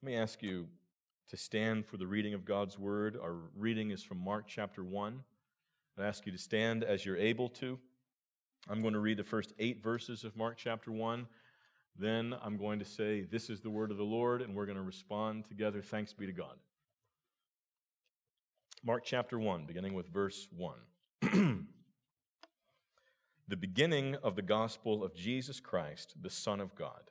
Let me ask you to stand for the reading of God's word. Our reading is from Mark chapter 1. I ask you to stand as you're able to. I'm going to read the first eight verses of Mark chapter 1. Then I'm going to say, This is the word of the Lord, and we're going to respond together. Thanks be to God. Mark chapter 1, beginning with verse 1. the beginning of the gospel of Jesus Christ, the Son of God.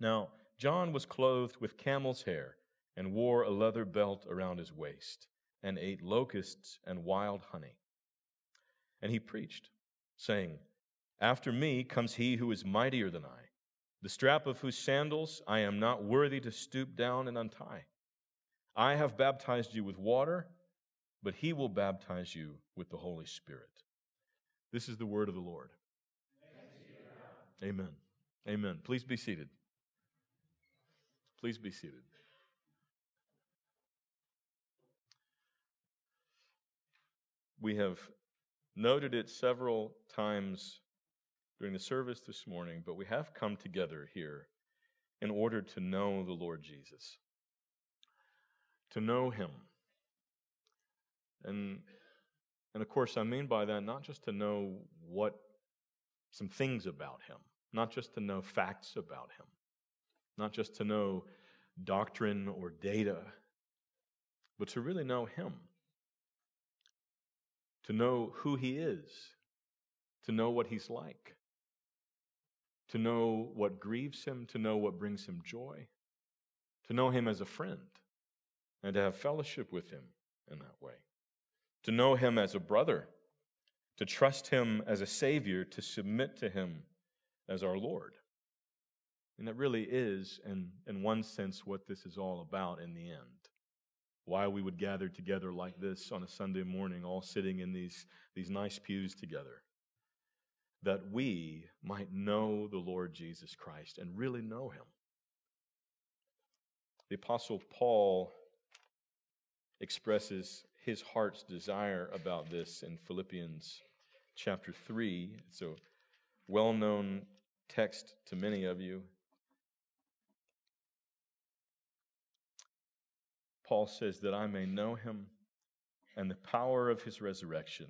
Now, John was clothed with camel's hair and wore a leather belt around his waist and ate locusts and wild honey. And he preached, saying, After me comes he who is mightier than I, the strap of whose sandals I am not worthy to stoop down and untie. I have baptized you with water, but he will baptize you with the Holy Spirit. This is the word of the Lord. Amen. Amen. Please be seated. Please be seated. We have noted it several times during the service this morning, but we have come together here in order to know the Lord Jesus, to know Him. And, and of course, I mean by that not just to know what some things about Him, not just to know facts about Him, not just to know doctrine or data, but to really know Him to know who He is, to know what He's like, to know what grieves Him, to know what brings Him joy, to know Him as a friend, and to have fellowship with Him in that way, to know Him as a brother, to trust Him as a Savior, to submit to Him as our Lord. And that really is, in, in one sense, what this is all about in the end why we would gather together like this on a Sunday morning, all sitting in these, these nice pews together, that we might know the Lord Jesus Christ and really know him. The Apostle Paul expresses his heart's desire about this in Philippians chapter 3. It's a well known text to many of you. Paul says, that I may know him and the power of his resurrection,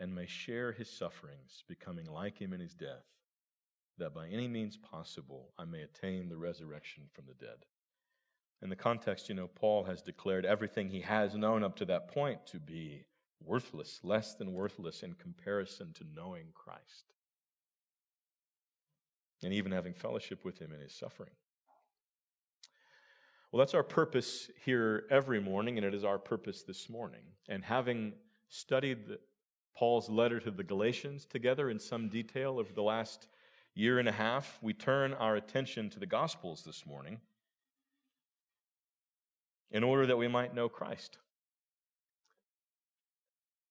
and may share his sufferings, becoming like him in his death, that by any means possible I may attain the resurrection from the dead. In the context, you know, Paul has declared everything he has known up to that point to be worthless, less than worthless in comparison to knowing Christ, and even having fellowship with him in his suffering. Well, that's our purpose here every morning, and it is our purpose this morning. And having studied Paul's letter to the Galatians together in some detail over the last year and a half, we turn our attention to the Gospels this morning in order that we might know Christ,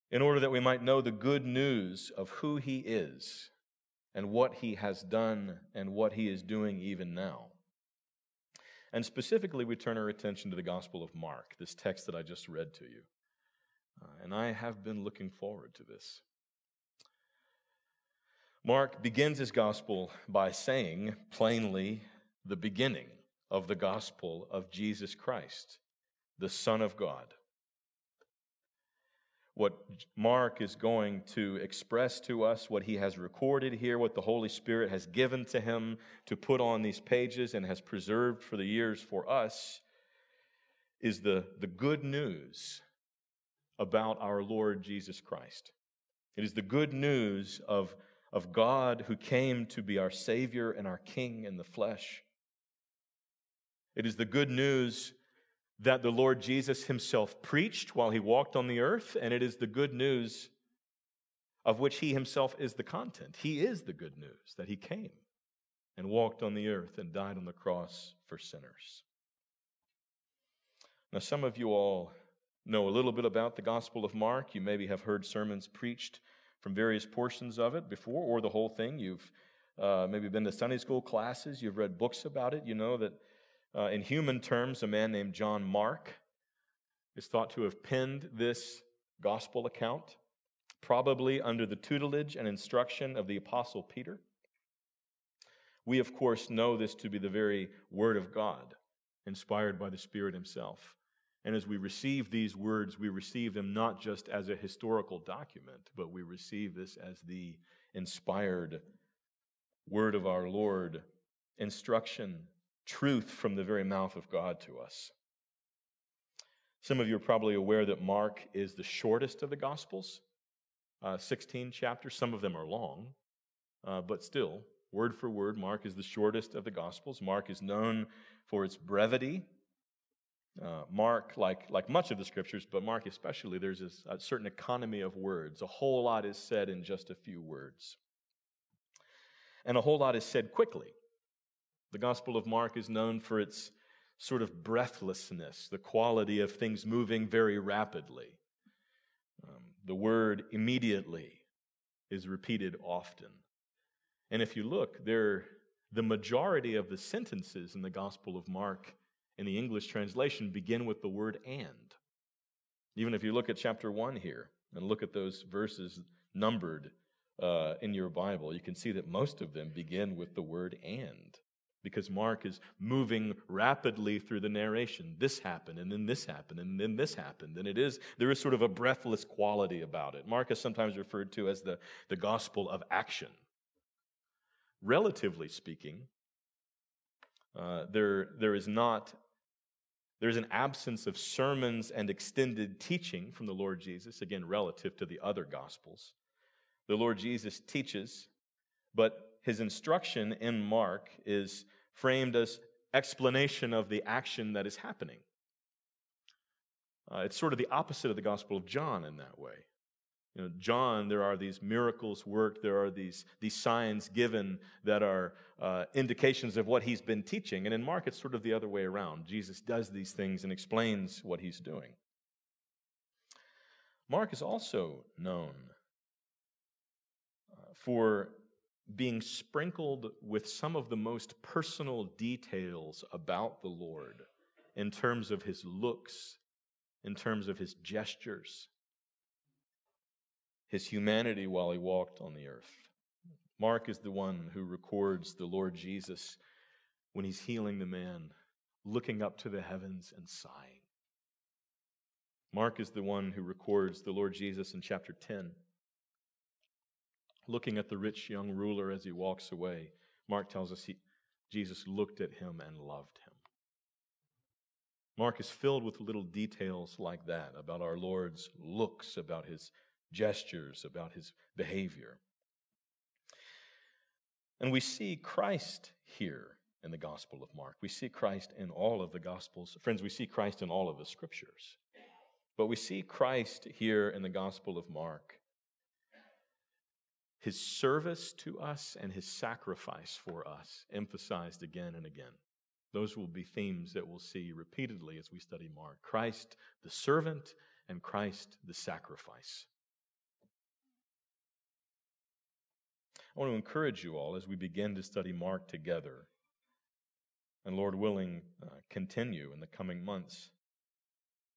in order that we might know the good news of who He is and what He has done and what He is doing even now. And specifically, we turn our attention to the Gospel of Mark, this text that I just read to you. Uh, and I have been looking forward to this. Mark begins his Gospel by saying plainly the beginning of the Gospel of Jesus Christ, the Son of God what Mark is going to express to us, what he has recorded here, what the Holy Spirit has given to him to put on these pages and has preserved for the years for us, is the, the good news about our Lord Jesus Christ. It is the good news of, of God who came to be our Savior and our King in the flesh. It is the good news that the Lord Jesus himself preached while he walked on the earth, and it is the good news of which he himself is the content. He is the good news that he came and walked on the earth and died on the cross for sinners. Now, some of you all know a little bit about the Gospel of Mark. You maybe have heard sermons preached from various portions of it before, or the whole thing. You've uh, maybe been to Sunday school classes, you've read books about it. You know that uh, in human terms, a man named John Mark is thought to have penned this gospel account, probably under the tutelage and instruction of the Apostle Peter. We, of course, know this to be the very Word of God, inspired by the Spirit Himself. And as we receive these words, we receive them not just as a historical document, but we receive this as the inspired word of our Lord, instruction, truth from the very mouth of God to us. Some of you are probably aware that Mark is the shortest of the Gospels, uh, 16 chapters. Some of them are long, uh, but still, word for word, Mark is the shortest of the Gospels. Mark is known for its brevity uh, Mark, like, like much of the scriptures, but Mark especially, there's this, a certain economy of words. A whole lot is said in just a few words. And a whole lot is said quickly. The Gospel of Mark is known for its sort of breathlessness, the quality of things moving very rapidly. Um, the word immediately is repeated often. And if you look, there, the majority of the sentences in the Gospel of Mark in the English translation begin with the word and. Even if you look at chapter 1 here and look at those verses numbered uh, in your Bible, you can see that most of them begin with the word and. Because Mark is moving rapidly through the narration. This happened, and then this happened, and then this happened. And it is, there is sort of a breathless quality about it. Mark is sometimes referred to as the, the gospel of action. Relatively speaking, uh, there, there is not there's an absence of sermons and extended teaching from the Lord Jesus, again, relative to the other Gospels. The Lord Jesus teaches, but his instruction in Mark is framed as explanation of the action that is happening. Uh, it's sort of the opposite of the Gospel of John in that way. You know, John, there are these miracles worked, there are these, these signs given that are uh, indications of what he's been teaching. And in Mark, it's sort of the other way around. Jesus does these things and explains what he's doing. Mark is also known uh, for being sprinkled with some of the most personal details about the Lord in terms of his looks, in terms of his gestures, his humanity while he walked on the earth. Mark is the one who records the Lord Jesus when he's healing the man, looking up to the heavens and sighing. Mark is the one who records the Lord Jesus in chapter 10, looking at the rich young ruler as he walks away. Mark tells us he, Jesus looked at him and loved him. Mark is filled with little details like that about our Lord's looks, about his gestures, about his behavior. And we see Christ here in the Gospel of Mark. We see Christ in all of the Gospels. Friends, we see Christ in all of the Scriptures. But we see Christ here in the Gospel of Mark. His service to us and his sacrifice for us emphasized again and again. Those will be themes that we'll see repeatedly as we study Mark Christ the servant and Christ the sacrifice. I want to encourage you all as we begin to study Mark together, and Lord willing, uh, continue in the coming months.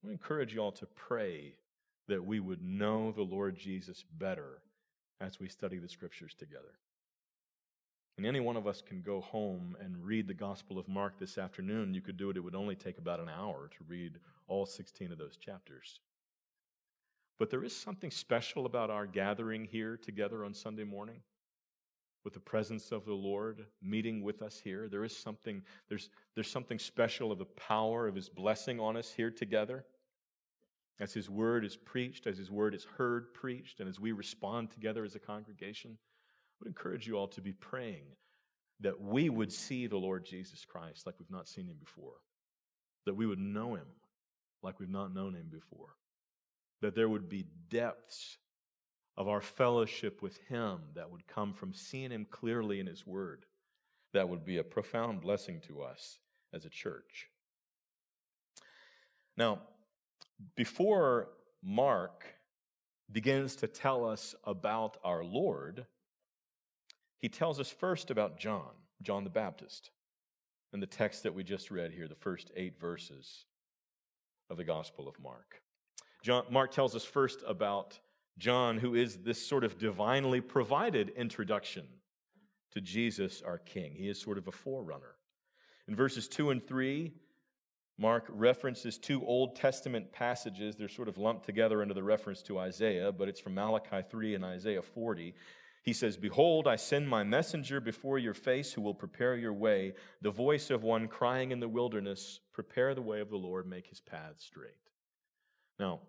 I want to encourage you all to pray that we would know the Lord Jesus better as we study the scriptures together. And any one of us can go home and read the Gospel of Mark this afternoon. You could do it, it would only take about an hour to read all 16 of those chapters. But there is something special about our gathering here together on Sunday morning with the presence of the Lord meeting with us here. There is something, there's, there's something special of the power of His blessing on us here together. As His word is preached, as His word is heard preached, and as we respond together as a congregation, I would encourage you all to be praying that we would see the Lord Jesus Christ like we've not seen Him before, that we would know Him like we've not known Him before, that there would be depths of our fellowship with Him that would come from seeing Him clearly in His Word. That would be a profound blessing to us as a church. Now, before Mark begins to tell us about our Lord, he tells us first about John, John the Baptist, in the text that we just read here, the first eight verses of the Gospel of Mark. John, Mark tells us first about John, who is this sort of divinely provided introduction to Jesus, our King. He is sort of a forerunner. In verses 2 and 3, Mark references two Old Testament passages. They're sort of lumped together under the reference to Isaiah, but it's from Malachi 3 and Isaiah 40. He says, Behold, I send my messenger before your face who will prepare your way, the voice of one crying in the wilderness, Prepare the way of the Lord, make his paths straight. Now,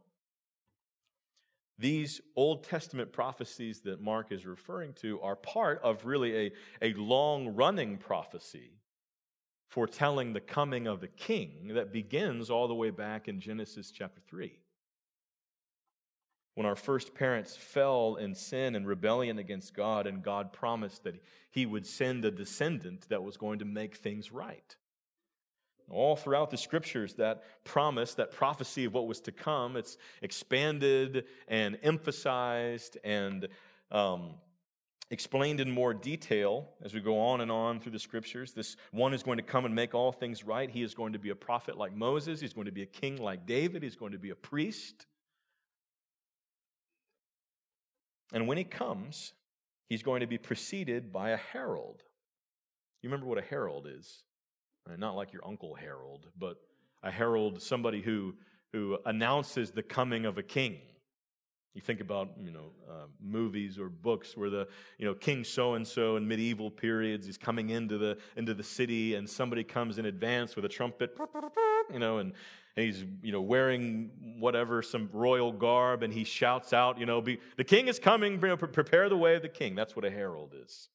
these Old Testament prophecies that Mark is referring to are part of really a, a long running prophecy foretelling the coming of the king that begins all the way back in Genesis chapter 3. When our first parents fell in sin and rebellion against God, and God promised that He would send a descendant that was going to make things right. All throughout the scriptures, that promise, that prophecy of what was to come, it's expanded and emphasized and um, explained in more detail as we go on and on through the scriptures. This one is going to come and make all things right. He is going to be a prophet like Moses. He's going to be a king like David. He's going to be a priest. And when he comes, he's going to be preceded by a herald. You remember what a herald is? Uh, not like your Uncle Harold, but a herald, somebody who, who announces the coming of a king. You think about, you know, uh, movies or books where the, you know, King so and so in medieval periods is coming into the into the city, and somebody comes in advance with a trumpet, you know, and, and he's, you know, wearing whatever some royal garb, and he shouts out, you know, the king is coming, you know, prepare the way of the king. That's what a herald is,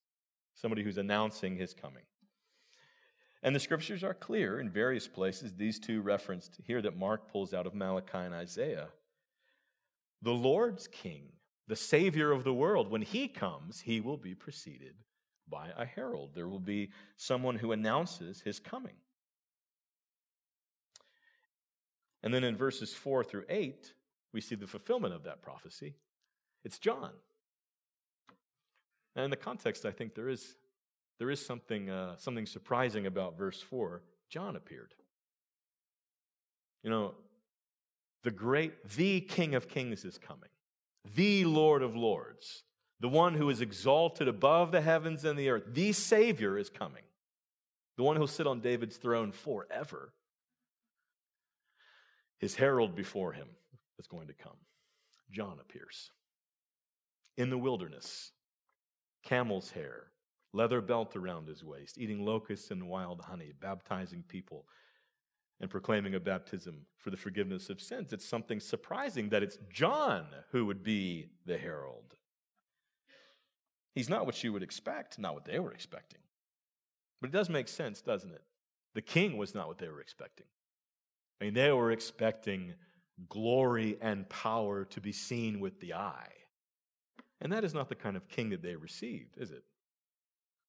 somebody who's announcing his coming. And the scriptures are clear in various places, these two referenced here that Mark pulls out of Malachi and Isaiah the Lord's king, the Savior of the world, when he comes, he will be preceded by a herald. There will be someone who announces his coming. And then in verses 4 through 8, we see the fulfillment of that prophecy. It's John. And in the context, I think there is, there is something, uh, something surprising about verse 4. John appeared. You know, the great, the King of Kings is coming, the Lord of Lords, the one who is exalted above the heavens and the earth, the Savior is coming, the one who'll sit on David's throne forever. His herald before him is going to come. John appears. In the wilderness, camel's hair, leather belt around his waist, eating locusts and wild honey, baptizing people and proclaiming a baptism for the forgiveness of sins. It's something surprising that it's John who would be the herald. He's not what you would expect, not what they were expecting. But it does make sense, doesn't it? The king was not what they were expecting. I mean, they were expecting glory and power to be seen with the eye. And that is not the kind of king that they received, is it?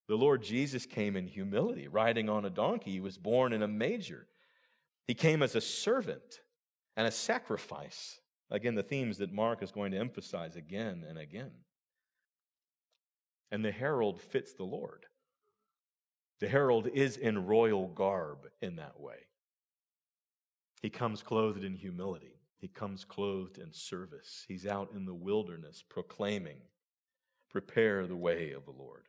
The Lord Jesus came in humility, riding on a donkey. He was born in a manger. He came as a servant and a sacrifice. Again, the themes that Mark is going to emphasize again and again. And the herald fits the Lord. The herald is in royal garb in that way. He comes clothed in humility. He comes clothed in service. He's out in the wilderness proclaiming, Prepare the way of the Lord.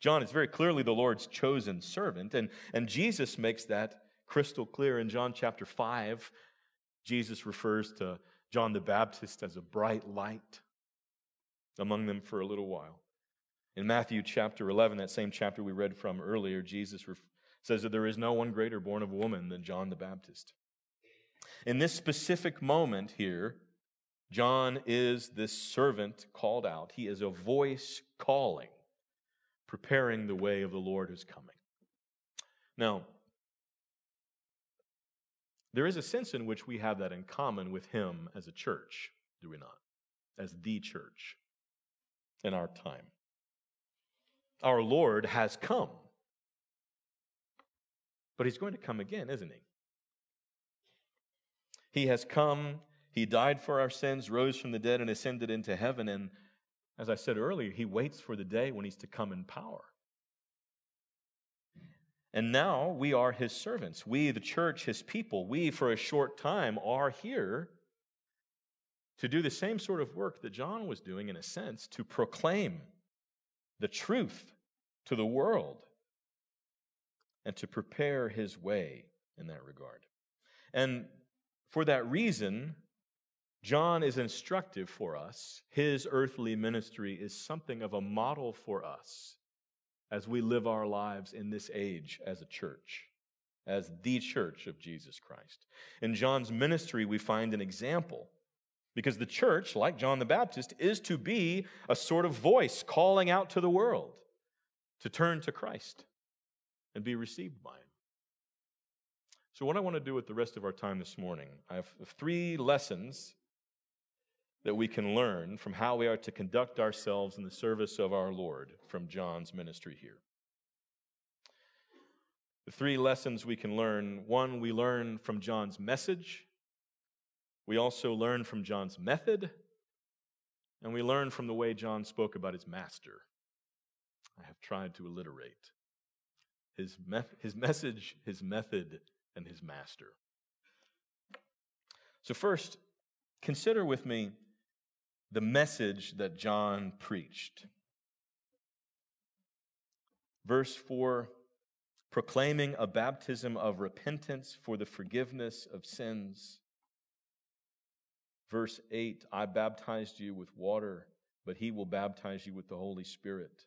John is very clearly the Lord's chosen servant, and, and Jesus makes that crystal clear in John chapter 5. Jesus refers to John the Baptist as a bright light among them for a little while. In Matthew chapter 11, that same chapter we read from earlier, Jesus says that there is no one greater born of woman than John the Baptist. In this specific moment here, John is this servant called out. He is a voice calling, preparing the way of the Lord who's coming. Now, there is a sense in which we have that in common with him as a church, do we not? As the church in our time. Our Lord has come. But he's going to come again, isn't he? He has come, He died for our sins, rose from the dead, and ascended into heaven. And as I said earlier, He waits for the day when He's to come in power. And now we are His servants. We, the church, His people, we, for a short time, are here to do the same sort of work that John was doing, in a sense, to proclaim the truth to the world and to prepare his way in that regard. And for that reason, John is instructive for us. His earthly ministry is something of a model for us as we live our lives in this age as a church, as the church of Jesus Christ. In John's ministry, we find an example because the church, like John the Baptist, is to be a sort of voice calling out to the world to turn to Christ and be received by Him. So, what I want to do with the rest of our time this morning, I have three lessons that we can learn from how we are to conduct ourselves in the service of our Lord from John's ministry here. The three lessons we can learn one, we learn from John's message. We also learn from John's method, and we learn from the way John spoke about his master. I have tried to alliterate his, me- his message, his method, and his master. So, first, consider with me the message that John preached. Verse 4 proclaiming a baptism of repentance for the forgiveness of sins Verse 8 I baptized you with water, but he will baptize you with the Holy Spirit.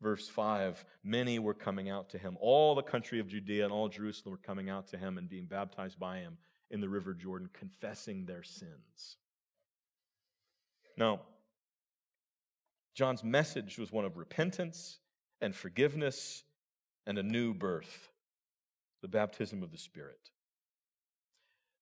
Verse 5 Many were coming out to him. All the country of Judea and all Jerusalem were coming out to him and being baptized by him in the river Jordan, confessing their sins. Now, John's message was one of repentance and forgiveness and a new birth, the baptism of the Spirit.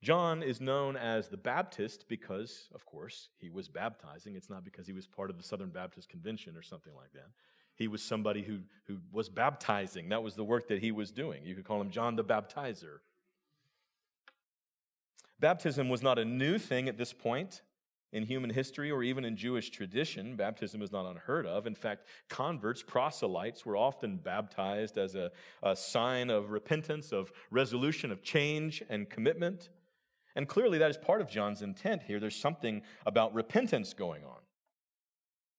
John is known as the Baptist because, of course, he was baptizing. It's not because he was part of the Southern Baptist Convention or something like that. He was somebody who, who was baptizing. That was the work that he was doing. You could call him John the Baptizer. Baptism was not a new thing at this point in human history or even in Jewish tradition. Baptism is not unheard of. In fact, converts, proselytes, were often baptized as a, a sign of repentance, of resolution, of change and commitment. And clearly, that is part of John's intent here. There's something about repentance going on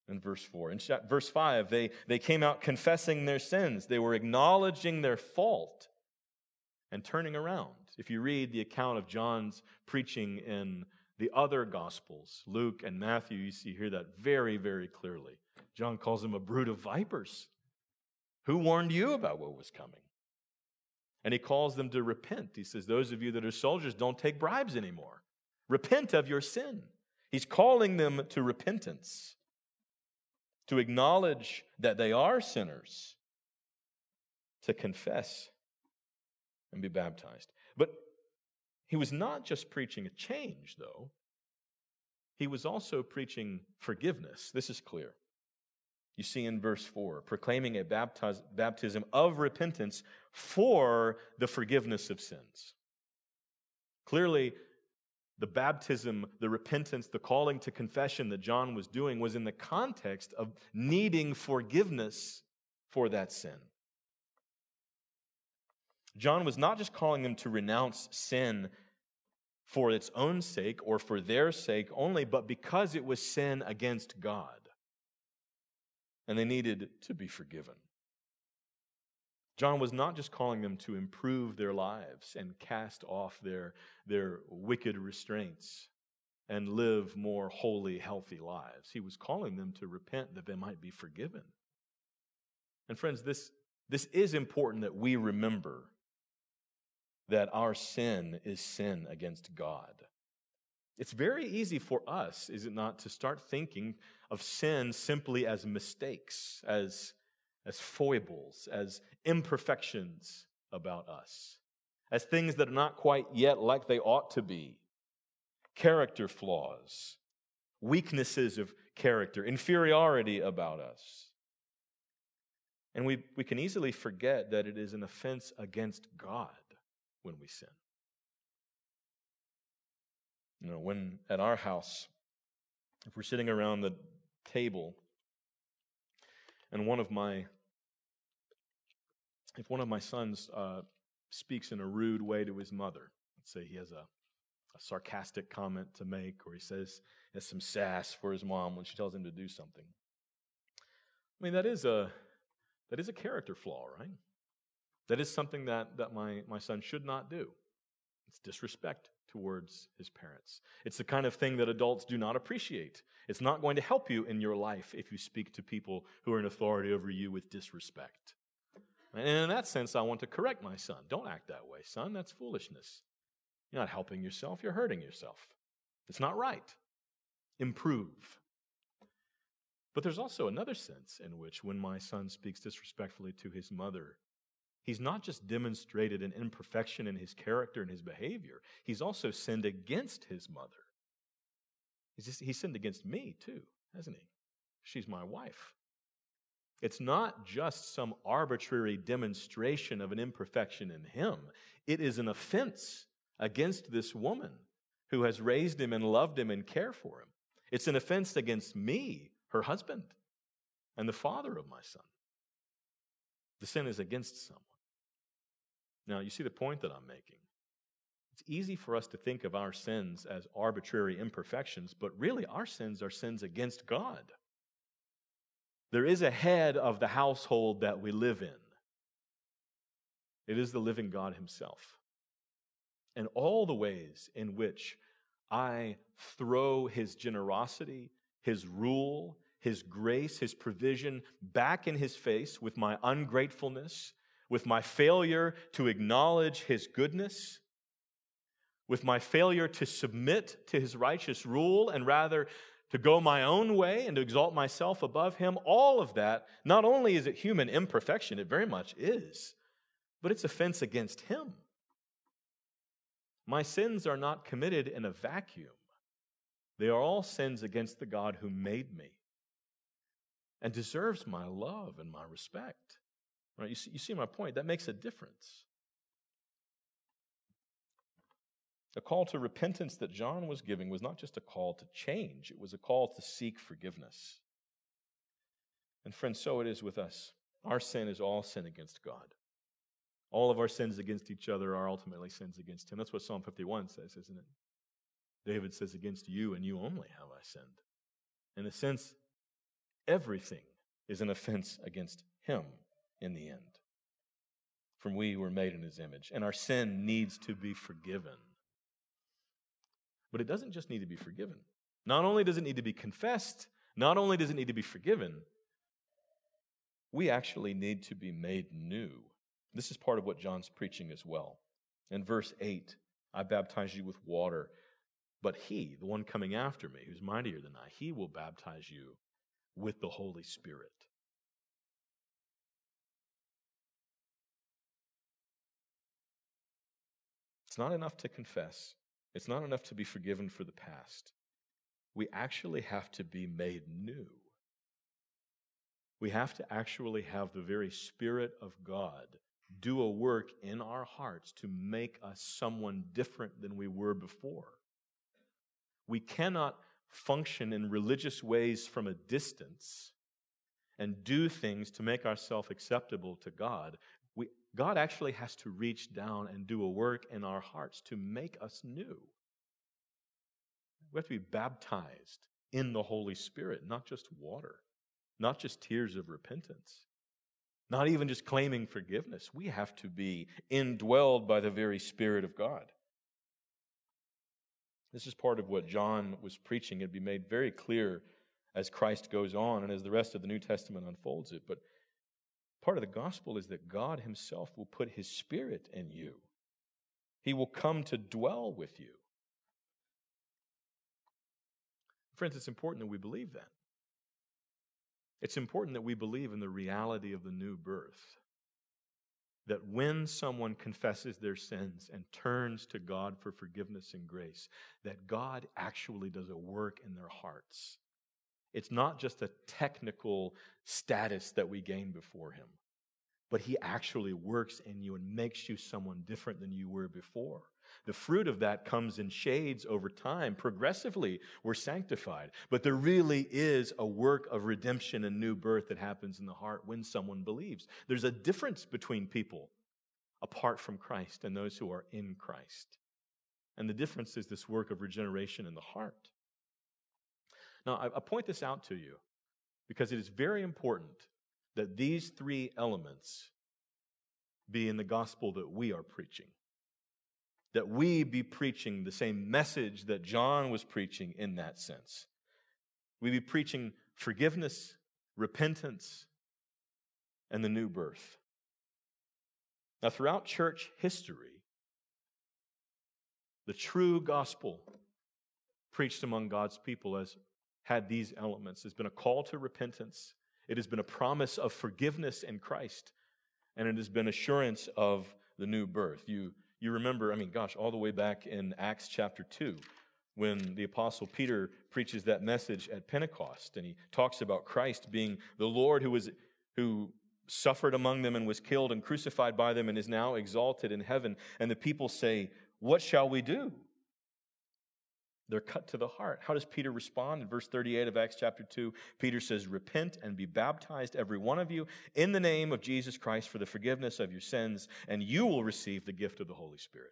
in verse 4. In verse 5, they, they came out confessing their sins, they were acknowledging their fault and turning around. If you read the account of John's preaching in the other Gospels, Luke and Matthew, you see hear that very, very clearly. John calls them a brood of vipers. Who warned you about what was coming? And he calls them to repent. He says, Those of you that are soldiers, don't take bribes anymore. Repent of your sin. He's calling them to repentance, to acknowledge that they are sinners, to confess and be baptized. But he was not just preaching a change, though, he was also preaching forgiveness. This is clear. You see in verse 4, proclaiming a baptiz- baptism of repentance for the forgiveness of sins. Clearly, the baptism, the repentance, the calling to confession that John was doing was in the context of needing forgiveness for that sin. John was not just calling them to renounce sin for its own sake or for their sake only, but because it was sin against God and they needed to be forgiven. John was not just calling them to improve their lives and cast off their, their wicked restraints and live more holy, healthy lives. He was calling them to repent that they might be forgiven. And friends, this, this is important that we remember that our sin is sin against God. It's very easy for us, is it not, to start thinking of sin simply as mistakes, as, as foibles, as imperfections about us, as things that are not quite yet like they ought to be, character flaws, weaknesses of character, inferiority about us. And we, we can easily forget that it is an offense against God when we sin. You know, when at our house, if we're sitting around the table and one of my if one of my sons uh, speaks in a rude way to his mother, let's say he has a, a sarcastic comment to make, or he says has some sass for his mom when she tells him to do something. I mean, that is a that is a character flaw, right? That is something that, that my, my son should not do. It's disrespect towards his parents. It's the kind of thing that adults do not appreciate. It's not going to help you in your life if you speak to people who are in authority over you with disrespect. And in that sense, I want to correct my son. Don't act that way, son. That's foolishness. You're not helping yourself, you're hurting yourself. It's not right. Improve. But there's also another sense in which, when my son speaks disrespectfully to his mother, he's not just demonstrated an imperfection in his character and his behavior, he's also sinned against his mother. He's, just, he's sinned against me, too, hasn't he? She's my wife. It's not just some arbitrary demonstration of an imperfection in him, it is an offense against this woman who has raised him and loved him and cared for him. It's an offense against me, her husband, and the father of my son. The sin is against someone. Now, you see the point that I'm making. It's easy for us to think of our sins as arbitrary imperfections, but really our sins are sins against God. There is a head of the household that we live in. It is the living God Himself. And all the ways in which I throw His generosity, His rule, His grace, His provision back in His face with my ungratefulness, with my failure to acknowledge His goodness, with my failure to submit to His righteous rule and rather to go my own way and to exalt myself above him, all of that, not only is it human imperfection, it very much is, but it's offense against him. My sins are not committed in a vacuum. They are all sins against the God who made me and deserves my love and my respect. Right? You, see, you see my point? That makes a difference. The call to repentance that John was giving was not just a call to change, it was a call to seek forgiveness. And friends, so it is with us. Our sin is all sin against God. All of our sins against each other are ultimately sins against Him. That's what Psalm 51 says, isn't it? David says, Against you and you only have I sinned. In a sense, everything is an offense against Him in the end. From we were made in His image, and our sin needs to be forgiven. But it doesn't just need to be forgiven. Not only does it need to be confessed, not only does it need to be forgiven, we actually need to be made new. This is part of what John's preaching as well. In verse 8, I baptize you with water, but he, the one coming after me, who's mightier than I, he will baptize you with the Holy Spirit. It's not enough to confess. It's not enough to be forgiven for the past. We actually have to be made new. We have to actually have the very Spirit of God do a work in our hearts to make us someone different than we were before. We cannot function in religious ways from a distance and do things to make ourselves acceptable to God. God actually has to reach down and do a work in our hearts to make us new. We have to be baptized in the Holy Spirit, not just water, not just tears of repentance, not even just claiming forgiveness. We have to be indwelled by the very Spirit of God. This is part of what John was preaching. It'd be made very clear as Christ goes on and as the rest of the New Testament unfolds it. But Part of the gospel is that God Himself will put His Spirit in you, He will come to dwell with you. Friends, it's important that we believe that. It's important that we believe in the reality of the new birth. That when someone confesses their sins and turns to God for forgiveness and grace, that God actually does a work in their hearts it's not just a technical status that we gain before Him, but He actually works in you and makes you someone different than you were before. The fruit of that comes in shades over time. Progressively, we're sanctified. But there really is a work of redemption and new birth that happens in the heart when someone believes. There's a difference between people apart from Christ and those who are in Christ. And the difference is this work of regeneration in the heart. Now, I, I point this out to you because it is very important that these three elements be in the gospel that we are preaching. That we be preaching the same message that John was preaching in that sense. We be preaching forgiveness, repentance, and the new birth. Now, throughout church history, the true gospel preached among God's people has had these elements. It's been a call to repentance, it has been a promise of forgiveness in Christ, and it has been assurance of the new birth. You, you remember, I mean, gosh, all the way back in Acts chapter 2, when the apostle Peter preaches that message at Pentecost, and he talks about Christ being the Lord who was who suffered among them and was killed and crucified by them and is now exalted in heaven. And the people say, What shall we do? They're cut to the heart. How does Peter respond? In verse 38 of Acts chapter 2, Peter says, Repent and be baptized, every one of you, in the name of Jesus Christ for the forgiveness of your sins, and you will receive the gift of the Holy Spirit.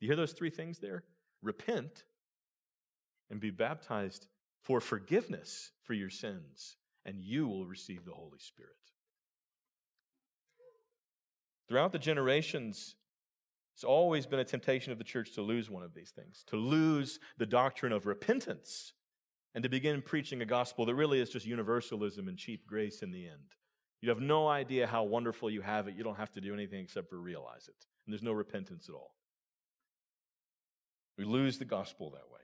You hear those three things there? Repent and be baptized for forgiveness for your sins, and you will receive the Holy Spirit. Throughout the generations, it's always been a temptation of the church to lose one of these things, to lose the doctrine of repentance, and to begin preaching a gospel that really is just universalism and cheap grace in the end. You have no idea how wonderful you have it. You don't have to do anything except for realize it. And there's no repentance at all. We lose the gospel that way.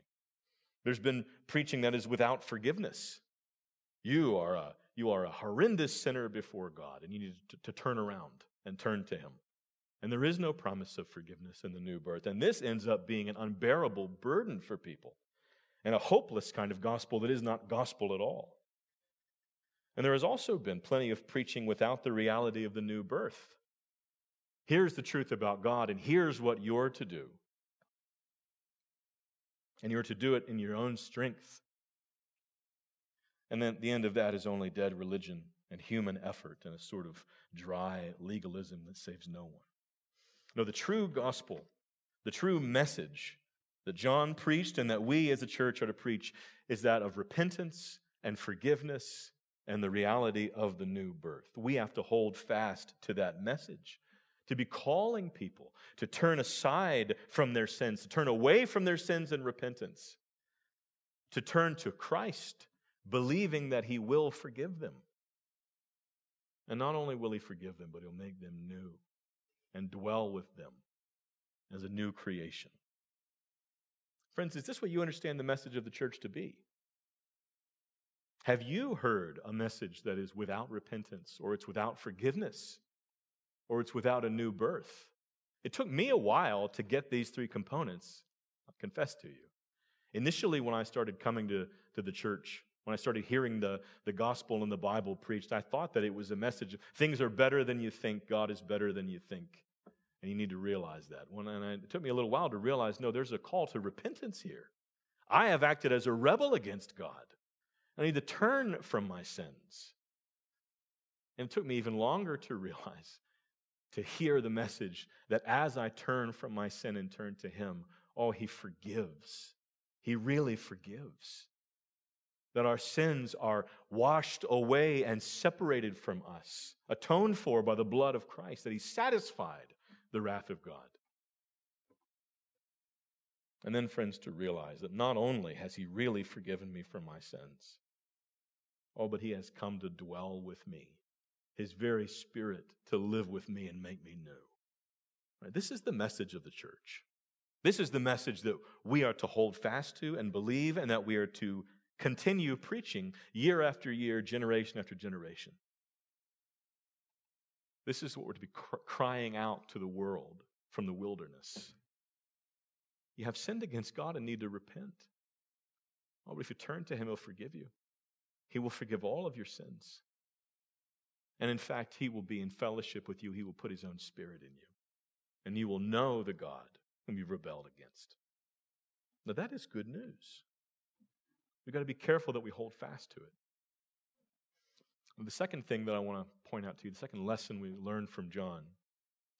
There's been preaching that is without forgiveness. You are a, you are a horrendous sinner before God, and you need to, to turn around and turn to Him. And there is no promise of forgiveness in the new birth. And this ends up being an unbearable burden for people and a hopeless kind of gospel that is not gospel at all. And there has also been plenty of preaching without the reality of the new birth. Here's the truth about God, and here's what you're to do. And you're to do it in your own strength. And then the end of that is only dead religion and human effort and a sort of dry legalism that saves no one. No, the true gospel, the true message that John preached and that we as a church are to preach is that of repentance and forgiveness and the reality of the new birth. We have to hold fast to that message, to be calling people to turn aside from their sins, to turn away from their sins and repentance, to turn to Christ, believing that He will forgive them. And not only will He forgive them, but He'll make them new and dwell with them as a new creation. Friends, is this what you understand the message of the church to be? Have you heard a message that is without repentance, or it's without forgiveness, or it's without a new birth? It took me a while to get these three components, I'll confess to you. Initially, when I started coming to, to the church, when I started hearing the, the gospel and the Bible preached, I thought that it was a message of things are better than you think, God is better than you think. And you need to realize that. When, and it took me a little while to realize no, there's a call to repentance here. I have acted as a rebel against God. I need to turn from my sins. And it took me even longer to realize, to hear the message that as I turn from my sin and turn to Him, oh, He forgives. He really forgives that our sins are washed away and separated from us, atoned for by the blood of Christ, that He satisfied the wrath of God. And then, friends, to realize that not only has He really forgiven me for my sins, oh, but He has come to dwell with me, His very Spirit to live with me and make me new. Right? This is the message of the church. This is the message that we are to hold fast to and believe, and that we are to continue preaching year after year, generation after generation. This is what we're to be cr- crying out to the world from the wilderness. You have sinned against God and need to repent. Oh, but if you turn to Him, He'll forgive you. He will forgive all of your sins. And in fact, He will be in fellowship with you. He will put His own Spirit in you. And you will know the God whom you've rebelled against. Now, that is good news. We've got to be careful that we hold fast to it. The second thing that I want to point out to you, the second lesson we learned from John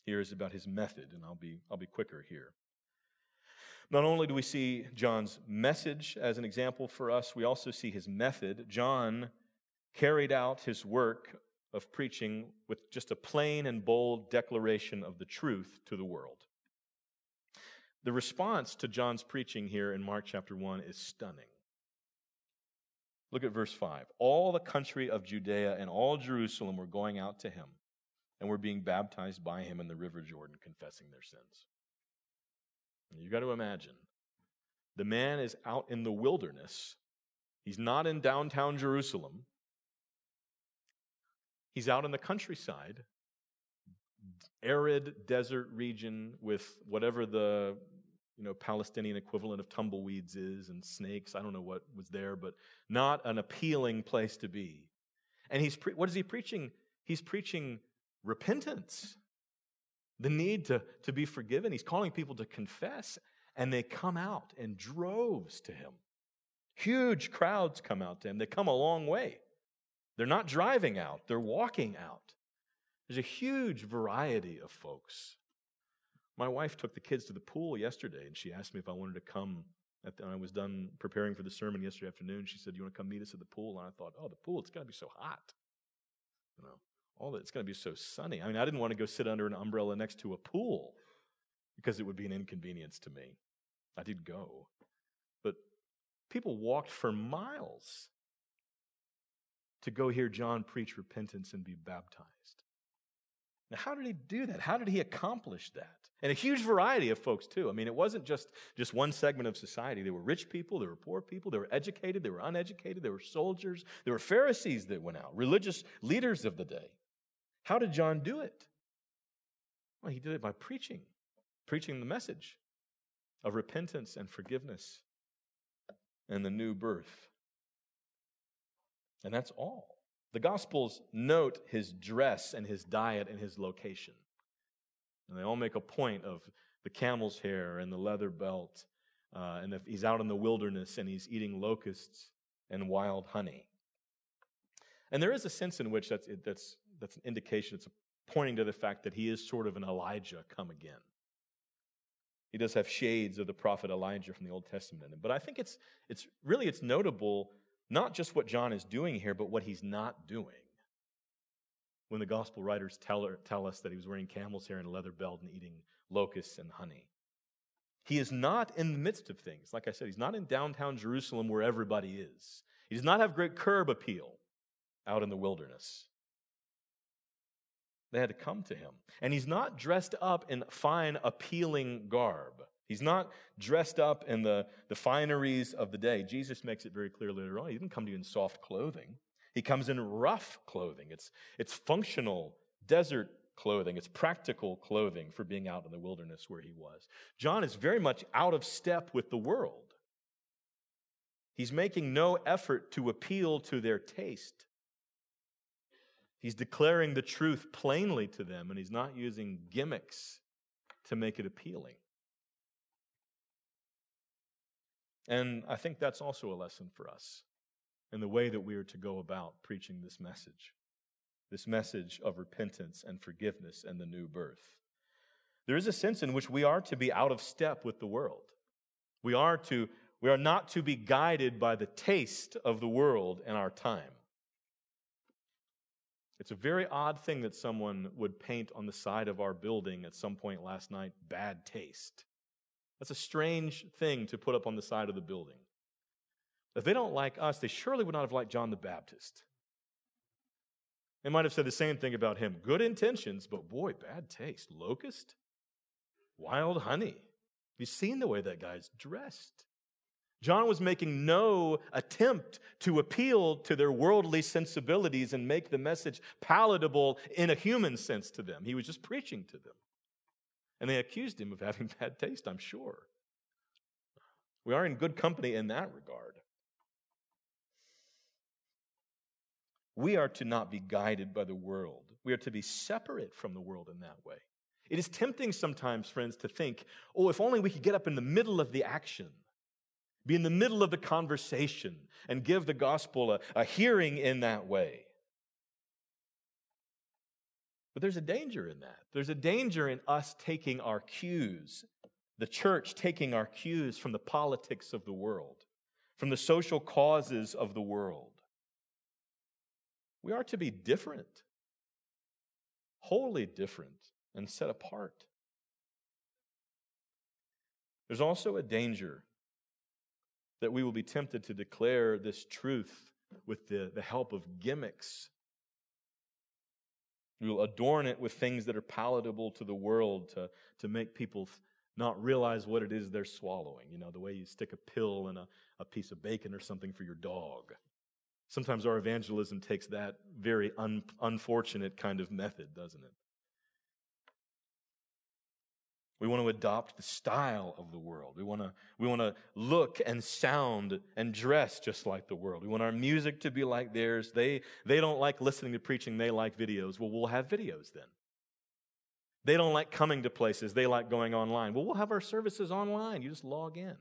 here is about his method, and I'll be, I'll be quicker here. Not only do we see John's message as an example for us, we also see his method. John carried out his work of preaching with just a plain and bold declaration of the truth to the world. The response to John's preaching here in Mark chapter 1 is stunning. Look at verse 5. All the country of Judea and all Jerusalem were going out to him and were being baptized by him in the river Jordan, confessing their sins. You've got to imagine the man is out in the wilderness. He's not in downtown Jerusalem. He's out in the countryside, arid desert region with whatever the you know Palestinian equivalent of tumbleweeds is and snakes. I don't know what was there, but not an appealing place to be. And he's pre- what is he preaching? He's preaching repentance, the need to, to be forgiven. He's calling people to confess, and they come out in droves to him. Huge crowds come out to him. They come a long way. They're not driving out, they're walking out. There's a huge variety of folks. My wife took the kids to the pool yesterday, and she asked me if I wanted to come. The, I was done preparing for the sermon yesterday afternoon. She said, "You want to come meet us at the pool?" And I thought, "Oh, the pool! It's going to be so hot, you know. All that it's going to be so sunny. I mean, I didn't want to go sit under an umbrella next to a pool because it would be an inconvenience to me. I did go, but people walked for miles to go hear John preach repentance and be baptized. Now, how did he do that? How did he accomplish that? And a huge variety of folks, too. I mean, it wasn't just, just one segment of society. There were rich people, there were poor people, there were educated, there were uneducated, there were soldiers, there were Pharisees that went out, religious leaders of the day. How did John do it? Well, he did it by preaching, preaching the message of repentance and forgiveness and the new birth. And that's all. The Gospels note his dress and his diet and his location. And they all make a point of the camel's hair and the leather belt. Uh, and if he's out in the wilderness and he's eating locusts and wild honey. And there is a sense in which that's, that's, that's an indication, it's pointing to the fact that he is sort of an Elijah come again. He does have shades of the prophet Elijah from the Old Testament. But I think it's, it's really it's notable not just what John is doing here, but what he's not doing when the gospel writers tell, tell us that he was wearing camel's hair and a leather belt and eating locusts and honey. He is not in the midst of things. Like I said, he's not in downtown Jerusalem where everybody is. He does not have great curb appeal out in the wilderness. They had to come to him. And he's not dressed up in fine, appealing garb. He's not dressed up in the, the fineries of the day. Jesus makes it very clear later on. He didn't come to you in soft clothing. He comes in rough clothing. It's, it's functional desert clothing. It's practical clothing for being out in the wilderness where he was. John is very much out of step with the world. He's making no effort to appeal to their taste. He's declaring the truth plainly to them, and he's not using gimmicks to make it appealing. And I think that's also a lesson for us in the way that we are to go about preaching this message this message of repentance and forgiveness and the new birth. There is a sense in which we are to be out of step with the world. We are to we are not to be guided by the taste of the world and our time. It's a very odd thing that someone would paint on the side of our building at some point last night bad taste. That's a strange thing to put up on the side of the building. If they don't like us, they surely would not have liked John the Baptist. They might have said the same thing about him. Good intentions, but boy, bad taste. Locust? Wild honey. You've you seen the way that guy's dressed? John was making no attempt to appeal to their worldly sensibilities and make the message palatable in a human sense to them. He was just preaching to them. And they accused him of having bad taste, I'm sure. We are in good company in that regard. We are to not be guided by the world. We are to be separate from the world in that way. It is tempting sometimes, friends, to think, oh, if only we could get up in the middle of the action, be in the middle of the conversation, and give the gospel a, a hearing in that way. But there's a danger in that. There's a danger in us taking our cues, the church taking our cues from the politics of the world, from the social causes of the world. We are to be different, wholly different, and set apart. There's also a danger that we will be tempted to declare this truth with the, the help of gimmicks. We will adorn it with things that are palatable to the world to, to make people not realize what it is they're swallowing. You know, the way you stick a pill in a, a piece of bacon or something for your dog. Sometimes our evangelism takes that very un, unfortunate kind of method, doesn't it? We want to adopt the style of the world. We want to, we want to look and sound and dress just like the world. We want our music to be like theirs. They, they don't like listening to preaching, they like videos. Well, we'll have videos then. They don't like coming to places, they like going online. Well, we'll have our services online. You just log in.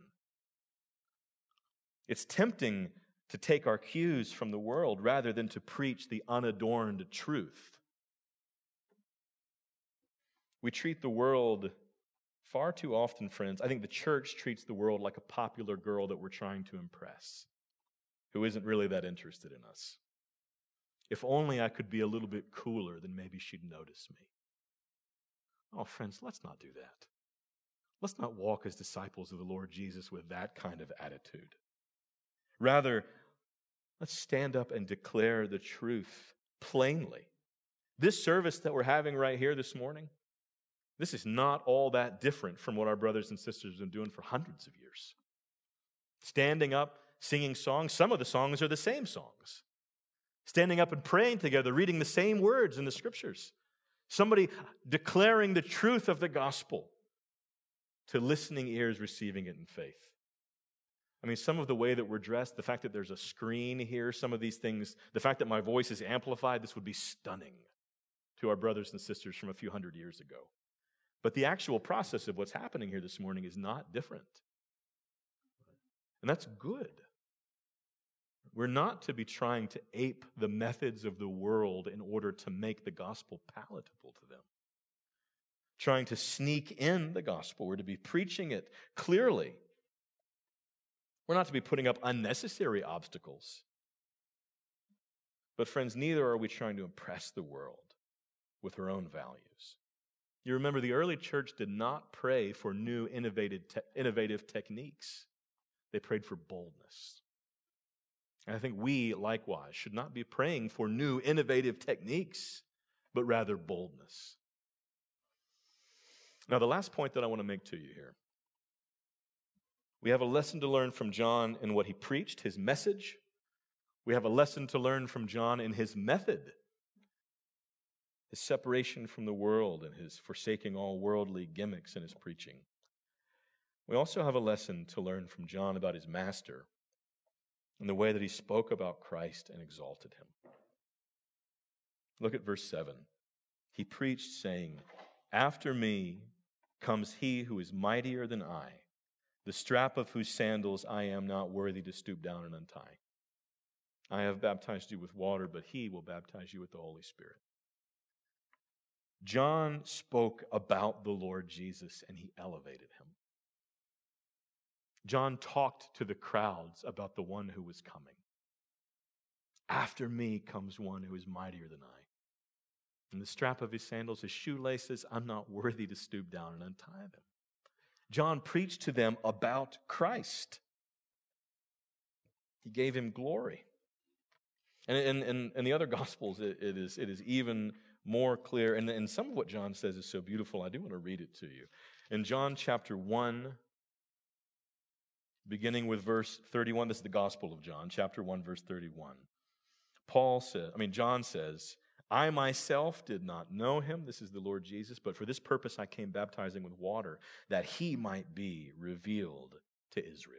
It's tempting to take our cues from the world rather than to preach the unadorned truth. We treat the world far too often, friends. I think the church treats the world like a popular girl that we're trying to impress, who isn't really that interested in us. If only I could be a little bit cooler, then maybe she'd notice me. Oh, friends, let's not do that. Let's not walk as disciples of the Lord Jesus with that kind of attitude. Rather, let's stand up and declare the truth plainly. This service that we're having right here this morning, this is not all that different from what our brothers and sisters have been doing for hundreds of years. Standing up, singing songs, some of the songs are the same songs. Standing up and praying together, reading the same words in the scriptures. Somebody declaring the truth of the gospel to listening ears receiving it in faith. I mean, some of the way that we're dressed, the fact that there's a screen here, some of these things, the fact that my voice is amplified, this would be stunning to our brothers and sisters from a few hundred years ago. But the actual process of what's happening here this morning is not different. And that's good. We're not to be trying to ape the methods of the world in order to make the gospel palatable to them. Trying to sneak in the gospel. We're to be preaching it clearly. We're not to be putting up unnecessary obstacles. But, friends, neither are we trying to impress the world with her own values. You remember the early church did not pray for new innovative, te- innovative techniques, they prayed for boldness. And I think we, likewise, should not be praying for new innovative techniques, but rather boldness. Now, the last point that I want to make to you here we have a lesson to learn from John in what he preached, his message. We have a lesson to learn from John in his method his separation from the world and his forsaking all worldly gimmicks in his preaching. We also have a lesson to learn from John about his master and the way that he spoke about Christ and exalted him. Look at verse 7. He preached, saying, After me comes he who is mightier than I, the strap of whose sandals I am not worthy to stoop down and untie. I have baptized you with water, but he will baptize you with the Holy Spirit. John spoke about the Lord Jesus and he elevated him. John talked to the crowds about the one who was coming. After me comes one who is mightier than I. And the strap of his sandals, his shoelaces, I'm not worthy to stoop down and untie them. John preached to them about Christ. He gave him glory. And in, in, in the other Gospels, it, it, is, it is even more clear. And, and some of what John says is so beautiful. I do want to read it to you. In John chapter 1, beginning with verse 31, this is the Gospel of John, chapter 1, verse 31. Paul says, I mean, John says, I myself did not know him. This is the Lord Jesus, but for this purpose I came baptizing with water, that he might be revealed to Israel.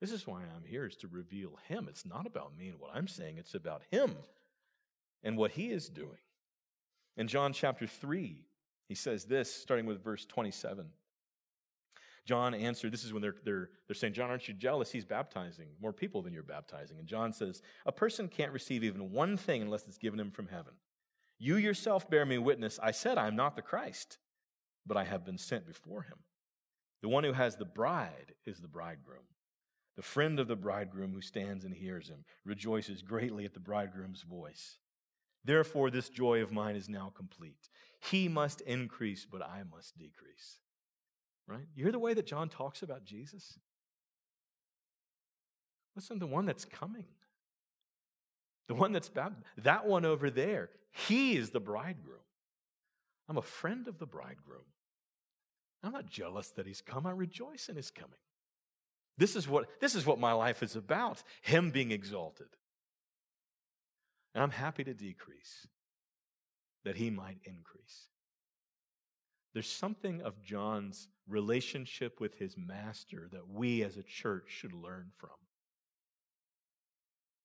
This is why I'm here, is to reveal him. It's not about me and what I'm saying, it's about him and what he is doing. In John chapter 3, He says this, starting with verse 27. John answered, this is when they're, they're, they're saying, John, aren't you jealous? He's baptizing more people than you're baptizing. And John says, A person can't receive even one thing unless it's given him from heaven. You yourself bear me witness. I said, I am not the Christ, but I have been sent before him. The one who has the bride is the bridegroom. The friend of the bridegroom who stands and hears him rejoices greatly at the bridegroom's voice. Therefore, this joy of mine is now complete. He must increase, but I must decrease. Right? You hear the way that John talks about Jesus? Listen, the one that's coming, the one that's that one over there, he is the bridegroom. I'm a friend of the bridegroom. I'm not jealous that he's come. I rejoice in his coming. This is what, this is what my life is about him being exalted. And I'm happy to decrease that he might increase. There's something of John's relationship with his master that we as a church should learn from.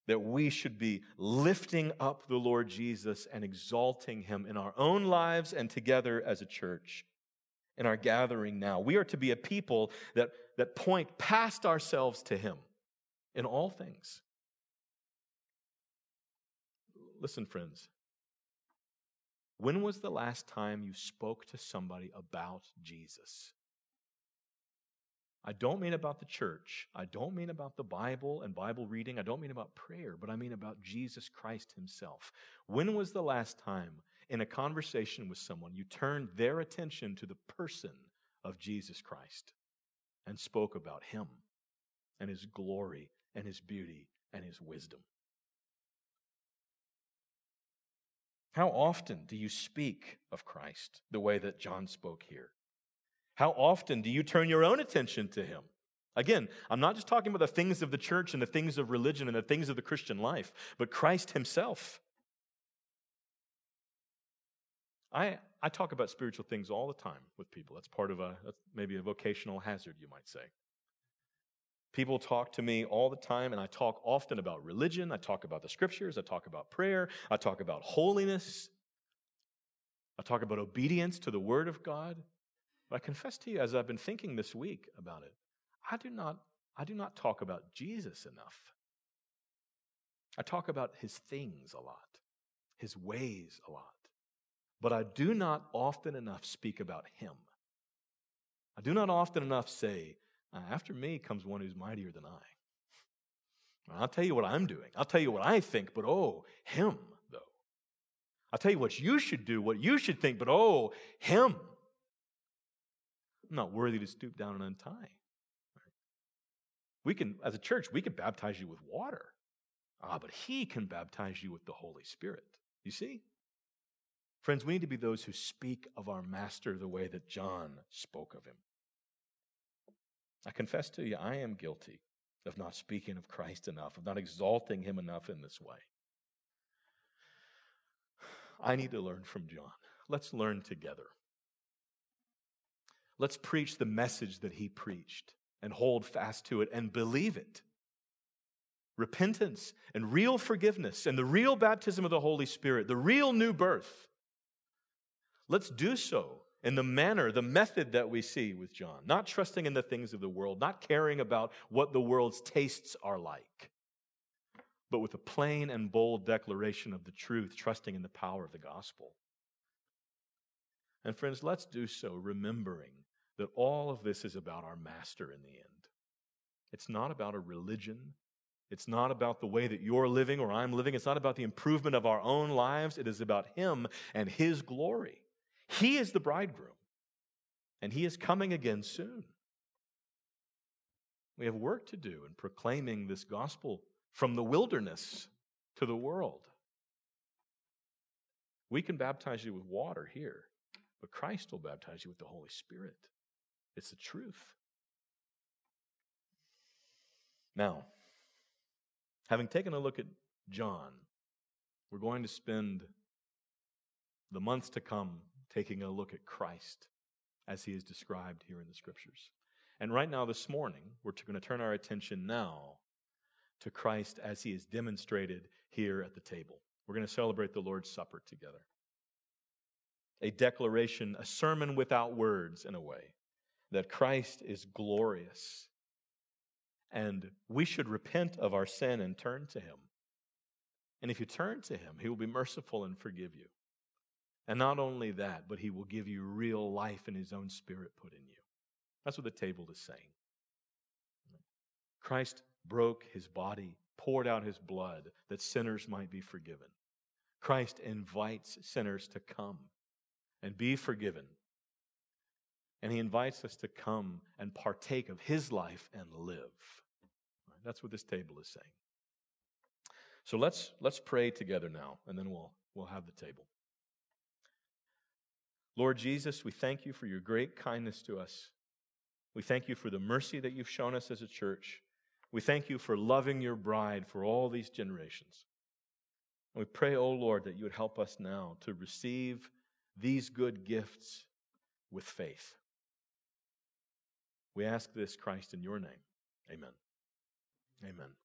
That we should be lifting up the Lord Jesus and exalting him in our own lives and together as a church in our gathering now. We are to be a people that, that point past ourselves to him in all things. Listen, friends, when was the last time you spoke to somebody about Jesus? I don't mean about the church. I don't mean about the Bible and Bible reading. I don't mean about prayer, but I mean about Jesus Christ Himself. When was the last time in a conversation with someone you turned their attention to the person of Jesus Christ and spoke about Him and His glory and His beauty and His wisdom? How often do you speak of Christ the way that John spoke here? How often do you turn your own attention to him? Again, I'm not just talking about the things of the church and the things of religion and the things of the Christian life, but Christ himself. I, I talk about spiritual things all the time with people. That's part of a, maybe a vocational hazard, you might say. People talk to me all the time, and I talk often about religion. I talk about the scriptures. I talk about prayer. I talk about holiness. I talk about obedience to the word of God. But I confess to you, as I've been thinking this week about it, I do not, I do not talk about Jesus enough. I talk about his things a lot, his ways a lot. But I do not often enough speak about him. I do not often enough say, after me comes one who's mightier than I. I'll tell you what I'm doing. I'll tell you what I think, but oh, him, though. I'll tell you what you should do, what you should think, but oh, him. I'm not worthy to stoop down and untie. We can, as a church, we can baptize you with water. Ah, but he can baptize you with the Holy Spirit. You see? Friends, we need to be those who speak of our Master the way that John spoke of him. I confess to you, I am guilty of not speaking of Christ enough, of not exalting him enough in this way. I need to learn from John. Let's learn together. Let's preach the message that he preached and hold fast to it and believe it. Repentance and real forgiveness and the real baptism of the Holy Spirit, the real new birth. Let's do so in the manner, the method that we see with John, not trusting in the things of the world, not caring about what the world's tastes are like, but with a plain and bold declaration of the truth, trusting in the power of the gospel. And friends, let's do so remembering that all of this is about our master in the end. It's not about a religion. It's not about the way that you're living or I'm living. It's not about the improvement of our own lives. It is about Him and His glory. He is the bridegroom, and he is coming again soon. We have work to do in proclaiming this gospel from the wilderness to the world. We can baptize you with water here, but Christ will baptize you with the Holy Spirit. It's the truth. Now, having taken a look at John, we're going to spend the months to come taking a look at Christ as he is described here in the scriptures. And right now, this morning, we're going to turn our attention now to Christ as he is demonstrated here at the table. We're going to celebrate the Lord's Supper together. a declaration, a sermon without words in a way, that Christ is glorious. And we should repent of our sin and turn to Him. And if you turn to Him, He will be merciful and forgive you. And not only that, but He will give you real life in His own Spirit put in you. That's what the table is saying. Christ broke His body, poured out His blood that sinners might be forgiven. Christ invites sinners to come and be forgiven. And he invites us to come and partake of his life and live. That's what this table is saying. So let's, let's pray together now, and then we'll, we'll have the table. Lord Jesus, we thank you for your great kindness to us. We thank you for the mercy that you've shown us as a church. We thank you for loving your bride for all these generations. And we pray, O oh Lord, that you would help us now to receive these good gifts with faith. We ask this, Christ, in your name. Amen. Amen.